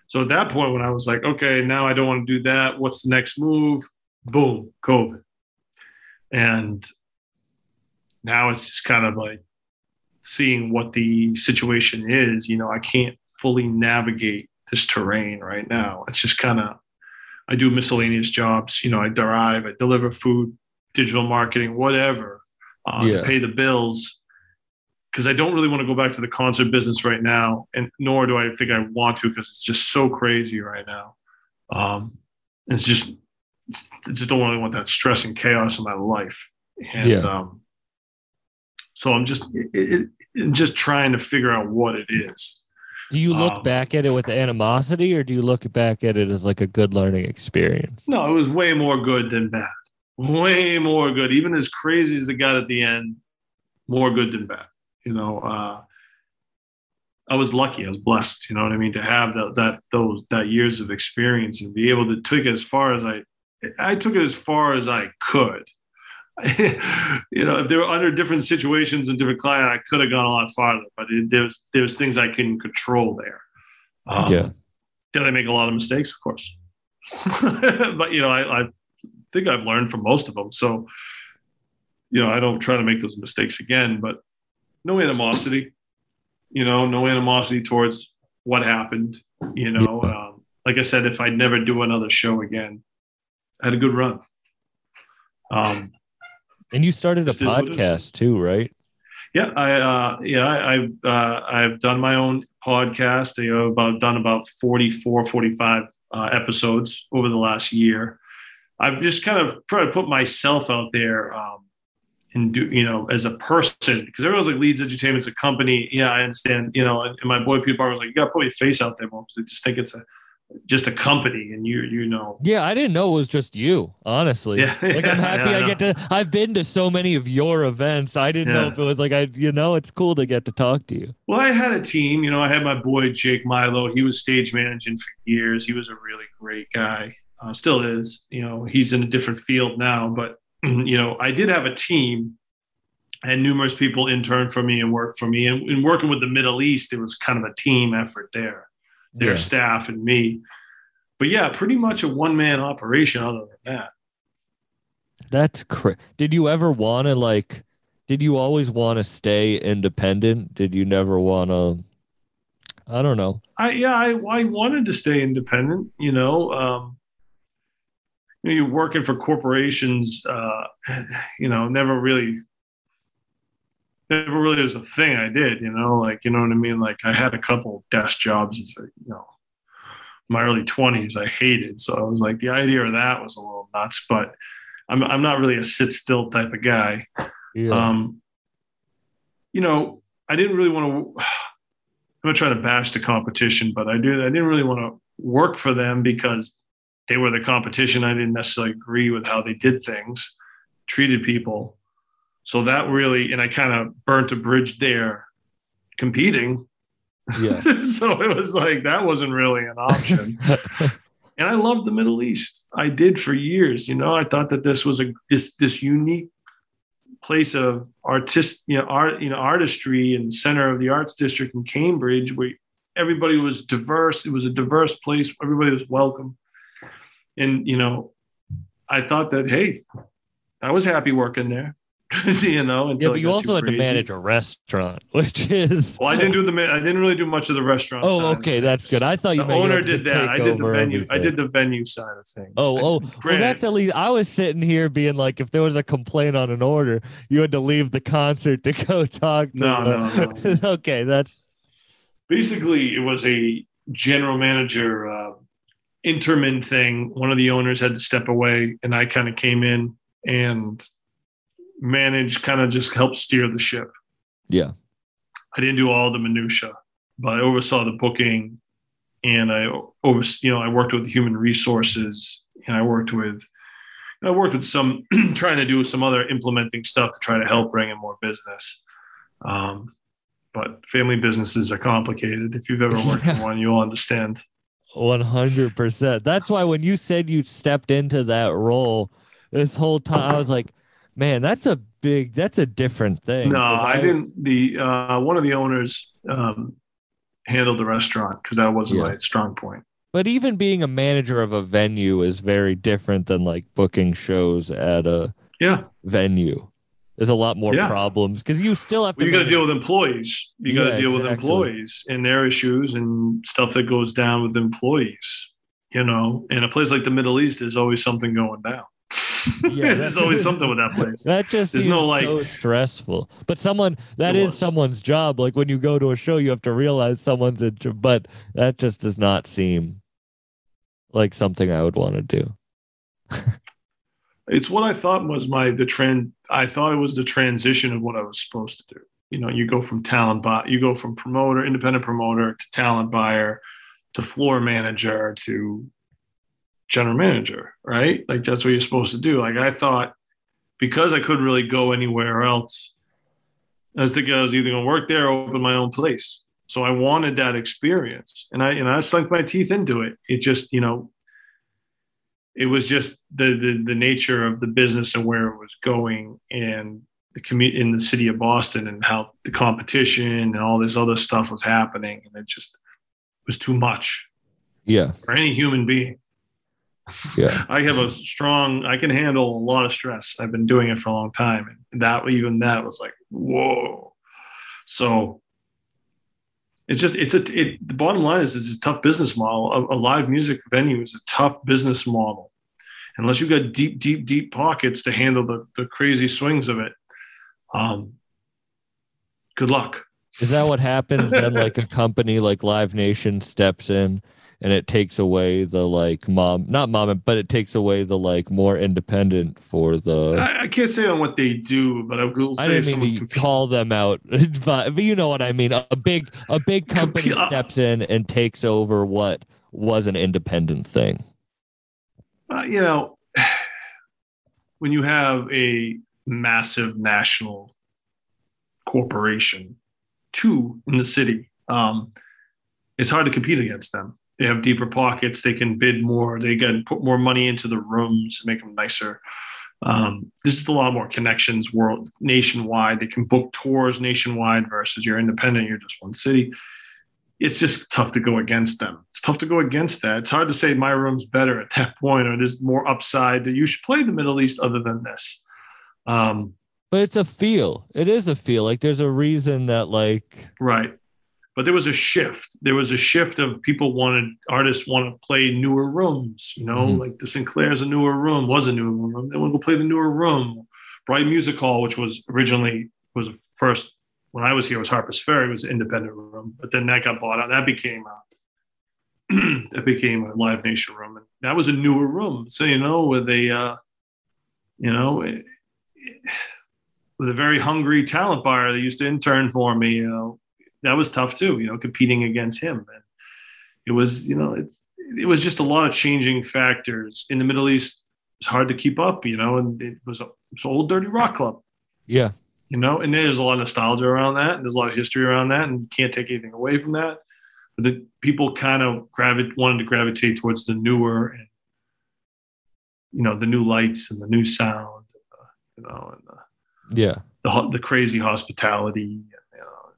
So at that point, when I was like, okay, now I don't want to do that. What's the next move? Boom, COVID. And now it's just kind of like seeing what the situation is. You know, I can't fully navigate this terrain right now. It's just kind of, I do miscellaneous jobs. You know, I drive, I deliver food, digital marketing, whatever, uh, Yeah. pay the bills. Because I don't really want to go back to the concert business right now, and nor do I think I want to because it's just so crazy right now. Um, it's just, it's, I just don't really want that stress and chaos in my life. And Yeah. um, so I'm just, it, it, it- just trying to figure out what it is. Do you look Um, back at it with animosity or do you look back at it as like a good learning experience? No, it was way more good than bad. Way more good. Even as crazy as it got at the end, more good than bad. You know, uh, I was lucky. I was blessed. You know what I mean? To have that that those that years of experience and be able to take it as far as I, I took it as far as I could. (laughs) you know, if they were under different situations and different client, I could have gone a lot farther. But it, there's there's things I couldn't control there. Um, Yeah. Did I make a lot of mistakes? Of course. (laughs) but you know, I, I think I've learned from most of them. So, you know, I don't try to make those mistakes again. But no animosity. You know, no animosity towards what happened. You know, um, like I said, if I'd never do another show again, I had a good run. Um, And you started a Just is what it is. podcast too, right? Yeah, I uh, yeah, I, I've uh, I've done my own podcast. You know, about done about 44, 45 uh, episodes over the last year. I've just kind of tried to put myself out there um, and do you know as a person because everyone's like Leedz Edutainment's a company. Yeah, I understand. You know, and, and my boy Peter Barber was like, you got to put your face out there more because they just think it's a just a company, and you you know. Yeah, I didn't know it was just you, honestly. Yeah, Like I'm happy yeah, I know. get to I've been to so many of your events. I didn't know if it was like I you know, it's cool to get to talk to you. Well, I had a team. You know, I had my boy Jake Milo. He was stage managing for years. He was a really great guy. Uh, still is. You know, he's in a different field now. But (clears throat) you know, I did have a team. I had numerous people intern for me and work for me. And in working with the Middle East, it was kind of a team effort there. Their Yeah. staff and me. But yeah, pretty much a one man operation. Other than that, That's cra- Did you ever want to like did you always want to stay independent? Did you never want to I don't know. I yeah, I I wanted to stay independent. You know, um, you know, you're working for corporations. Uh, (sighs) you know, never really, never really was a thing I did. You know, like you know what I mean. Like I had a couple desk jobs. It's like, you know, my early twenties I hated. So I was like, the idea of that was a little nuts. But I'm I'm not really a sit still type of guy. Yeah. Um, you know, I didn't really want to. (sighs) I'm not trying to bash the competition, but I do, I didn't really want to work for them because they were the competition. I didn't necessarily agree with how they did things, treated people. So that really, and I kind of burnt a bridge there, competing. yeah. (laughs) so it was like that wasn't really an option. (laughs) and I loved the Middle East. I did for years. You know, I thought that this was a this this unique place of artist, you know, art, you know, artistry and center of the arts district in Cambridge, where everybody was diverse. It was a diverse place. Everybody was welcome. And you know, I thought that hey, I was happy working there. (laughs) you know, Yeah, but you also had to manage a restaurant, (laughs) which is Well, I didn't do the. I didn't really do much of the restaurant. Oh, side okay, that's good. I thought you the owner did that. I did the venue. I did the venue side of things. Oh, oh, (laughs) well, that's at least. I was sitting here being like, if there was a complaint on an order, you had to leave the concert to go talk to. No, the- no, okay, that's basically it was a general manager uh, intermin thing. One of the owners had to step away, and I kind of came in and managed, kind of just helped steer the ship. yeah, I didn't do all the minutia, but I oversaw the booking, and I over you know I worked with human resources, and I worked with I worked with some (clears throat) trying to do some other implementing stuff to try to help bring in more business. Um, but family businesses are complicated. If you've ever (laughs) worked for one, you'll understand. one hundred percent. That's why when you said you stepped into that role, this whole time I was like, man, that's a big, that's a different thing. no I didn't. The uh, one of the owners um, handled the restaurant because that wasn't Yeah. my strong point. But even being a manager of a venue is very different than like booking shows at a Yeah, venue. There's a lot more Yeah. problems because you still have to. Well, you got to deal with employees. You got to Yeah, deal with employees and their issues and stuff that goes down with employees. You know, in a place like the Middle East, there's always something going down. Yeah, (laughs) there's always something with that place. That just There's no, like- so stressful. But someone that is was. someone's job. Like when you go to a show, you have to realize someone's a. But that just does not seem like something I would want to do. (laughs) It's what I thought was my the trend. I thought it was the transition of what I was supposed to do. You know, you go from talent buy, you go from promoter, independent promoter, to talent buyer, to floor manager, to general manager, right? Like that's what you're supposed to do. Like I thought, because I couldn't really go anywhere else, I was thinking I was either going to work there or open my own place. So I wanted that experience, and I and I sunk my teeth into it. It just, you know, it was just the the, the nature of the business and where it was going, and the commu- in the city of Boston, and how the competition and all this other stuff was happening, and it just was too much Yeah, for any human being. Yeah, I have a strong, I can handle a lot of stress. I've been doing it for a long time. And that, even that was like, whoa. So it's just, it's a, it, the bottom line is it's a tough business model. A, a live music venue is a tough business model. Unless you've got deep, deep, deep pockets to handle the, the crazy swings of it. Um, good luck. Is that what happens then? Like a (laughs) company like Live Nation steps in and it takes away the like mom, not mom, but it takes away the like more independent for the. I, I can't say on what they do, but I will say I didn't mean to call them out, (laughs) but, you know what I mean. A big a big company steps in and takes over what was an independent thing. uh, you know, when you have a massive national corporation, two in the city, um, it's hard to compete against them. They have deeper pockets. They can bid more. They can put more money into the rooms, make them nicer. Um, there's just a lot more connections world nationwide. They can book tours nationwide versus you're independent. You're just one city. It's just tough to go against them. It's tough to go against that. It's hard to say my room's better at that (laughs) point, or there's more upside that you should play the Middle East other than this. Um, But it's a feel. It is a feel. Like there's a reason that like Right. But there was a shift. There was a shift of people wanted artists want to play newer rooms. You know, Mhm. like the Sinclair's a newer room, was a newer room. They want to go play the newer room. Brighton Music Hall, which was originally was first when I was here was Harper's Ferry, was an independent room, but then that got bought out. That became a (clears throat) that became a Live Nation room, and that was a newer room. So you know, with a uh, you know. It, with a very hungry talent buyer that used to intern for me, you know, that was tough too, you know, competing against him. And it was, you know, it's, it was just a lot of changing factors in the Middle East. It's hard to keep up, you know, and it was a it's an old dirty rock club, yeah. you know, and there's a lot of nostalgia around that. And there's a lot of history around that and you can't take anything away from that. But the people kind of gravit wanted to gravitate towards the newer and, you know, the new lights and the new sound, uh, you know, and the, Yeah. the the crazy hospitality.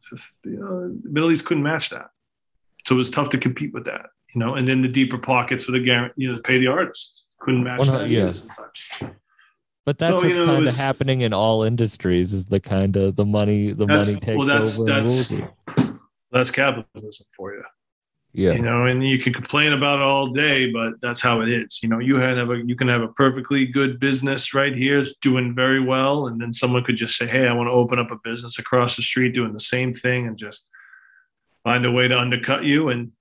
You know, it's just you know, the Middle East couldn't match that, so it was tough to compete with that. You know, and then the deeper pockets for the guarantee, you know, pay the artists couldn't match that yeah. sometimes. But that's So, you what's know, it kind of happening in all industries is the kind of the money the money takes well, that's- over that's- That's capitalism for you. Yeah. You know, and you can complain about it all day, but that's how it is. You know, you have a you can have a perfectly good business right here, it's doing very well, and then someone could just say, "Hey, I want to open up a business across the street doing the same thing," and just find a way to undercut you, and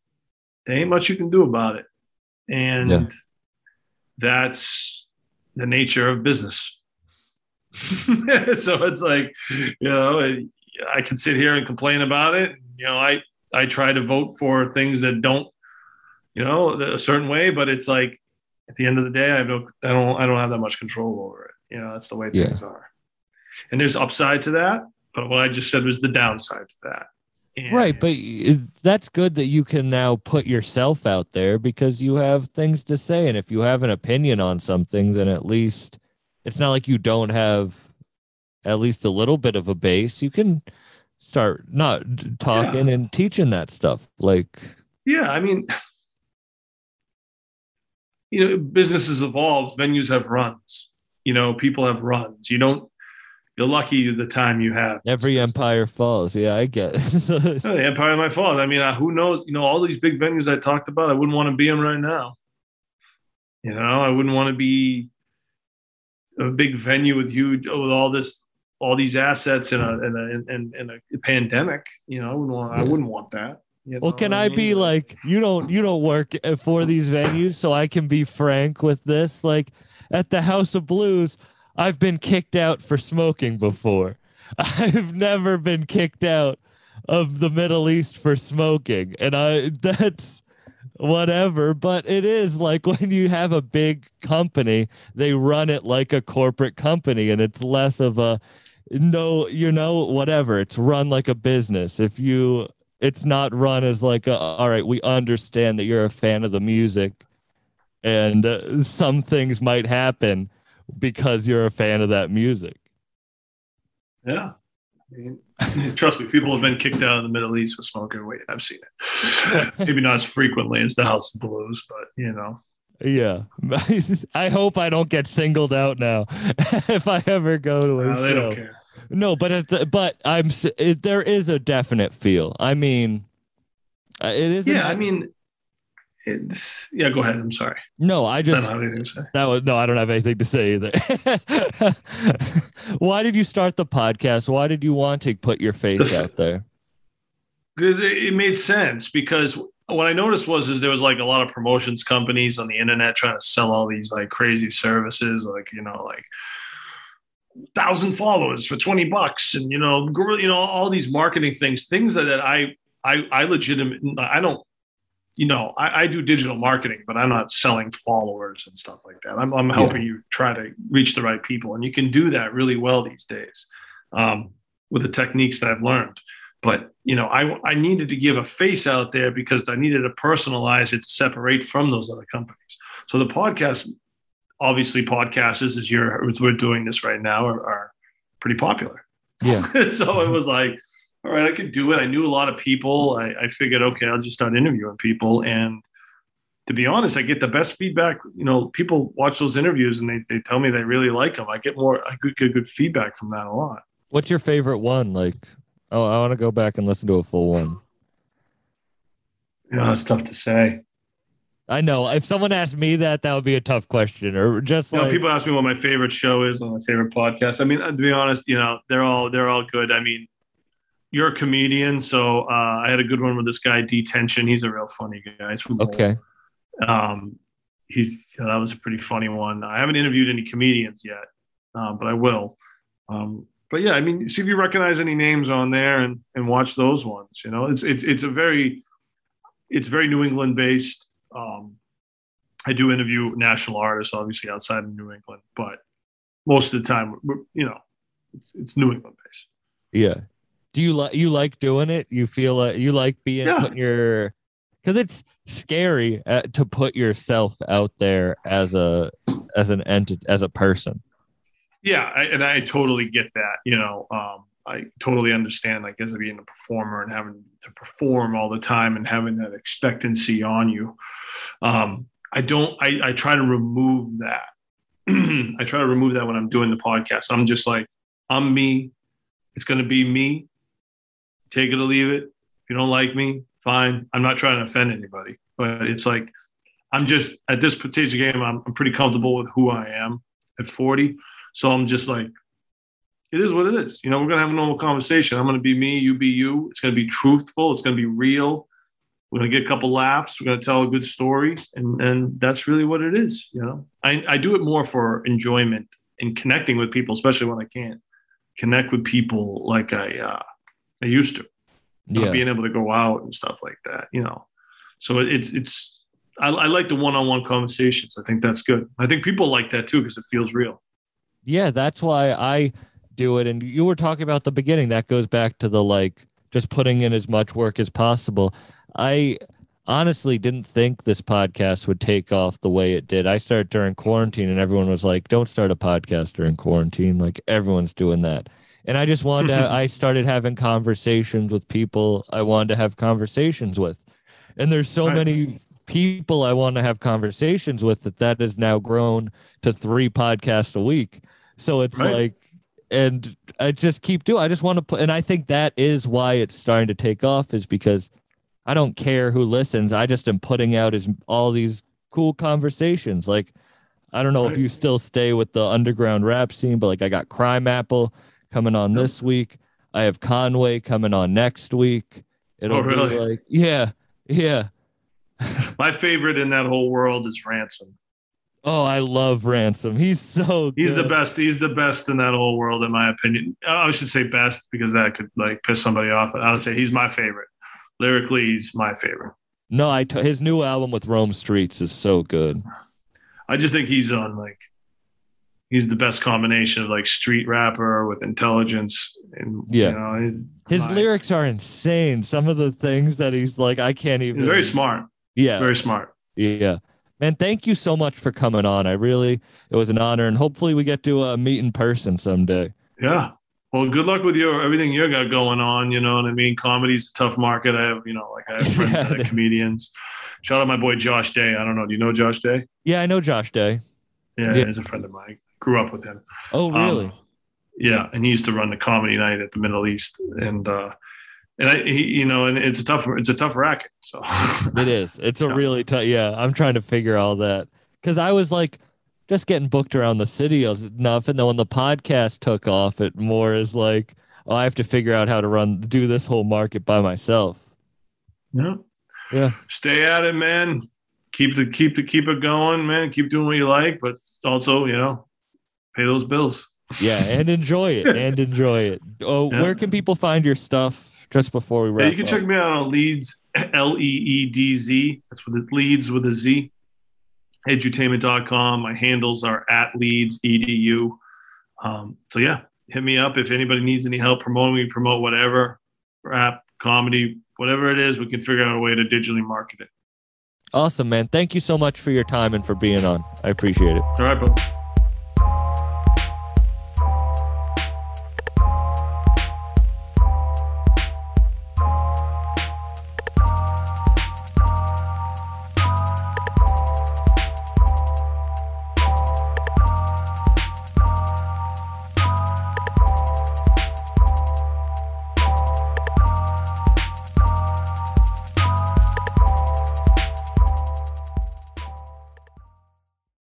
there ain't much you can do about it. And Yeah. that's the nature of business. (laughs) so it's like, you know, I can sit here and complain about it. You know, I I try to vote for things that don't, you know, a certain way, but it's like at the end of the day, I no, I don't, I don't have that much control over it. You know, that's the way Yeah. things are. And there's upside to that, but what I just said was the downside to that. And- Right, but that's good that you can now put yourself out there because you have things to say and if you have an opinion on something then at least it's not like you don't have at least a little bit of a base. You can start not talking and teaching that stuff. Like yeah, I mean, you know, businesses evolve, venues have runs. You know, people have runs. You don't. You're lucky the time you have. every empire falls. Yeah, I get. it. (laughs) The Empire my fault. I mean, uh, who knows? You know, all these big venues I talked about, I wouldn't want to be in right now. You know, I wouldn't want to be a big venue with huge with all this, all these assets in a in a in, in a pandemic. You know, I wouldn't want. I wouldn't want that. you well, know can what I be like you don't you don't work for these venues so I can be frank with this like at the House of Blues I've been kicked out for smoking before. (laughs) I've never been kicked out of the Middle East for smoking and I (laughs) that's whatever but it is like (laughs) when you have a big company they run it like a corporate company and it's less of a no you know whatever it's run like a business if you it's not run as like a, all right we understand that you're a fan of the music and uh, some things might happen because you're a fan of that music Yeah. I mean, (laughs) trust me, people have been kicked out of the Middle East for smoking weed. I've seen it. (laughs) Maybe not as frequently as the House of Blues, but you know. yeah (laughs) i hope i don't get singled out now if i ever go to a No, they show. don't care. No but at the, but i'm it, there is a definite feel i mean uh, it is Yeah, I mean, it's yeah. Go ahead. I'm sorry. no i I just don't have anything to say. That was no, I don't have anything to say either. (laughs) Why did you start the podcast? Why did you want to put your face out there? It it made sense because what I noticed was is there was like a lot of promotions companies on the internet trying to sell all these like crazy services, like you know, like thousand followers for 20 bucks and you know you know all these marketing things things that, that i i i legitimate i don't you know I, I do digital marketing but i'm not selling followers and stuff like that. I'm, I'm helping you try to reach the right people and you can do that really well these days um, with the techniques that i've learned. But you know I, I needed to give a face out there because i needed to personalize it to separate from those other companies. So the podcast obviously podcasts as you're as we're doing this right now are, are pretty popular. Yeah. (laughs) so it was like, all right, I could do it. I knew a lot of people. I, I figured, okay, I'll just start interviewing people. And to be honest, I get the best feedback. You know, people watch those interviews and they, they tell me they really like them. I get more, I get good, good feedback from that a lot. What's your favorite one? Like, oh, I want to go back and listen to a full one. Yeah, that's tough to say. I know if someone asked me that, that would be a tough question. Or just You know, people ask me what my favorite show is or my favorite podcast. I mean, to be honest, you know, they're all they're all good. I mean, you're a comedian, so uh, I had a good one with this guy, Detention. He's a real funny guy. He's from okay, Um, he's that was a pretty funny one. I haven't interviewed any comedians yet, uh, but I will. Um, but yeah, I mean, see if you recognize any names on there and and watch those ones. You know, it's it's it's a very it's very New England based. Um, I do interview national artists, obviously outside of New England, but most of the time, you know, it's, it's New England based. yeah. Do you like you like doing it? You feel like you like being Yeah. putting your because it's scary uh, to put yourself out there as a as an entity as a person. Yeah, I, and I totally get that. You know, um, I totally understand. Like as being a performer and having to perform all the time and having that expectancy on you. Um, I don't. I, I try to remove that. (clears throat) I try to remove that when I'm doing the podcast. I'm just like, I'm me. It's going to be me. Take it or leave it. If you don't like me, fine. I'm not trying to offend anybody, but it's like I'm just at this particular game. I'm, I'm pretty comfortable with who I am at 40. So I'm just like, it is what it is. You know, we're gonna have a normal conversation. I'm gonna be me, you be you. It's gonna be truthful. It's gonna be real. We're gonna get a couple laughs. We're gonna tell a good story, and and that's really what it is. You know, I I do it more for enjoyment and connecting with people, especially when I can't connect with people like I uh, I used to. Not Yeah, being able to go out and stuff like that. You know, so it's it's. I, I like the one-on-one conversations. I think that's good. I think people like that too because it feels real. yeah. That's why I do it. And you were talking about the beginning. That goes back to the like just putting in as much work as possible. I honestly didn't think this podcast would take off the way it did. I started during quarantine and everyone was like, don't start a podcast during quarantine. Like everyone's doing that. And I just wanted to, mm-hmm. I started having conversations with people I wanted to have conversations with. And there's so Right. many people I want to have conversations with that that has now grown to three podcasts a week. So it's Right. like, and I just keep doing. I just want to put, and I think that is why it's starting to take off, is because I don't care who listens. I just am putting out is all these cool conversations. Like, I don't know if you still stay with the underground rap scene, but like I got Crimeapple coming on Yep. this week. I have Conway coming on next week. It'll Oh, really? be like, yeah, yeah. (laughs) My favorite in that whole world is Ransom. Oh, I love Ransom. He's so He's the best. He's the best in that whole world, in my opinion. I should say best because that could like piss somebody off. I would say he's my favorite. Lyrically, he's my favorite. No, I t- his new album with Rome Streetz is so good. I just think he's on like he's the best combination of like street rapper with intelligence and Yeah. you know, his, His my- lyrics are insane. Some of the things that he's like, I can't even. Very smart. Yeah, Very smart. yeah. Man, thank you so much for coming on. I really, it was an honor, and hopefully we get to uh, meet in person someday. Yeah. Well, good luck with your everything you got going on. You know what I mean? Comedy's a tough market. I have, you know, like I have (laughs) friends Yeah, that are comedians. Shout out my boy Josh Day. I don't know. Do you know Josh Day? Yeah, I know Josh Day. Yeah, Yeah. he's a friend of mine. Grew up with him. Oh, Um, really? yeah, and he used to run the comedy night at the Middle East, and uh, and I, he, you know, and it's a tough, it's a tough racket. So (laughs) it is. It's a yeah. really tough. Yeah, I'm trying to figure all that because I was like just getting booked around the city enough, and then when the podcast took off, it more is like, oh, I have to figure out how to run, do this whole market by myself. yeah. Yeah. stay at it, man. Keep the keep the keep it going, man. Keep doing what you like, but also, you know, pay those bills. Yeah, and enjoy it. And (laughs) enjoy it. Oh, Yeah. where can people find your stuff just before we Yeah, wrap you can up? check me out on Leedz, L E E D Z. That's with it Leeds with a Z. Edutainment.com. My handles are at Leedz EDU. Um, so yeah, hit me up if anybody needs any help promoting me, promote whatever, rap, comedy, whatever it is, we can figure out a way to digitally market it. Awesome, man. Thank you so much for your time and for being on. I appreciate it. All right, bro.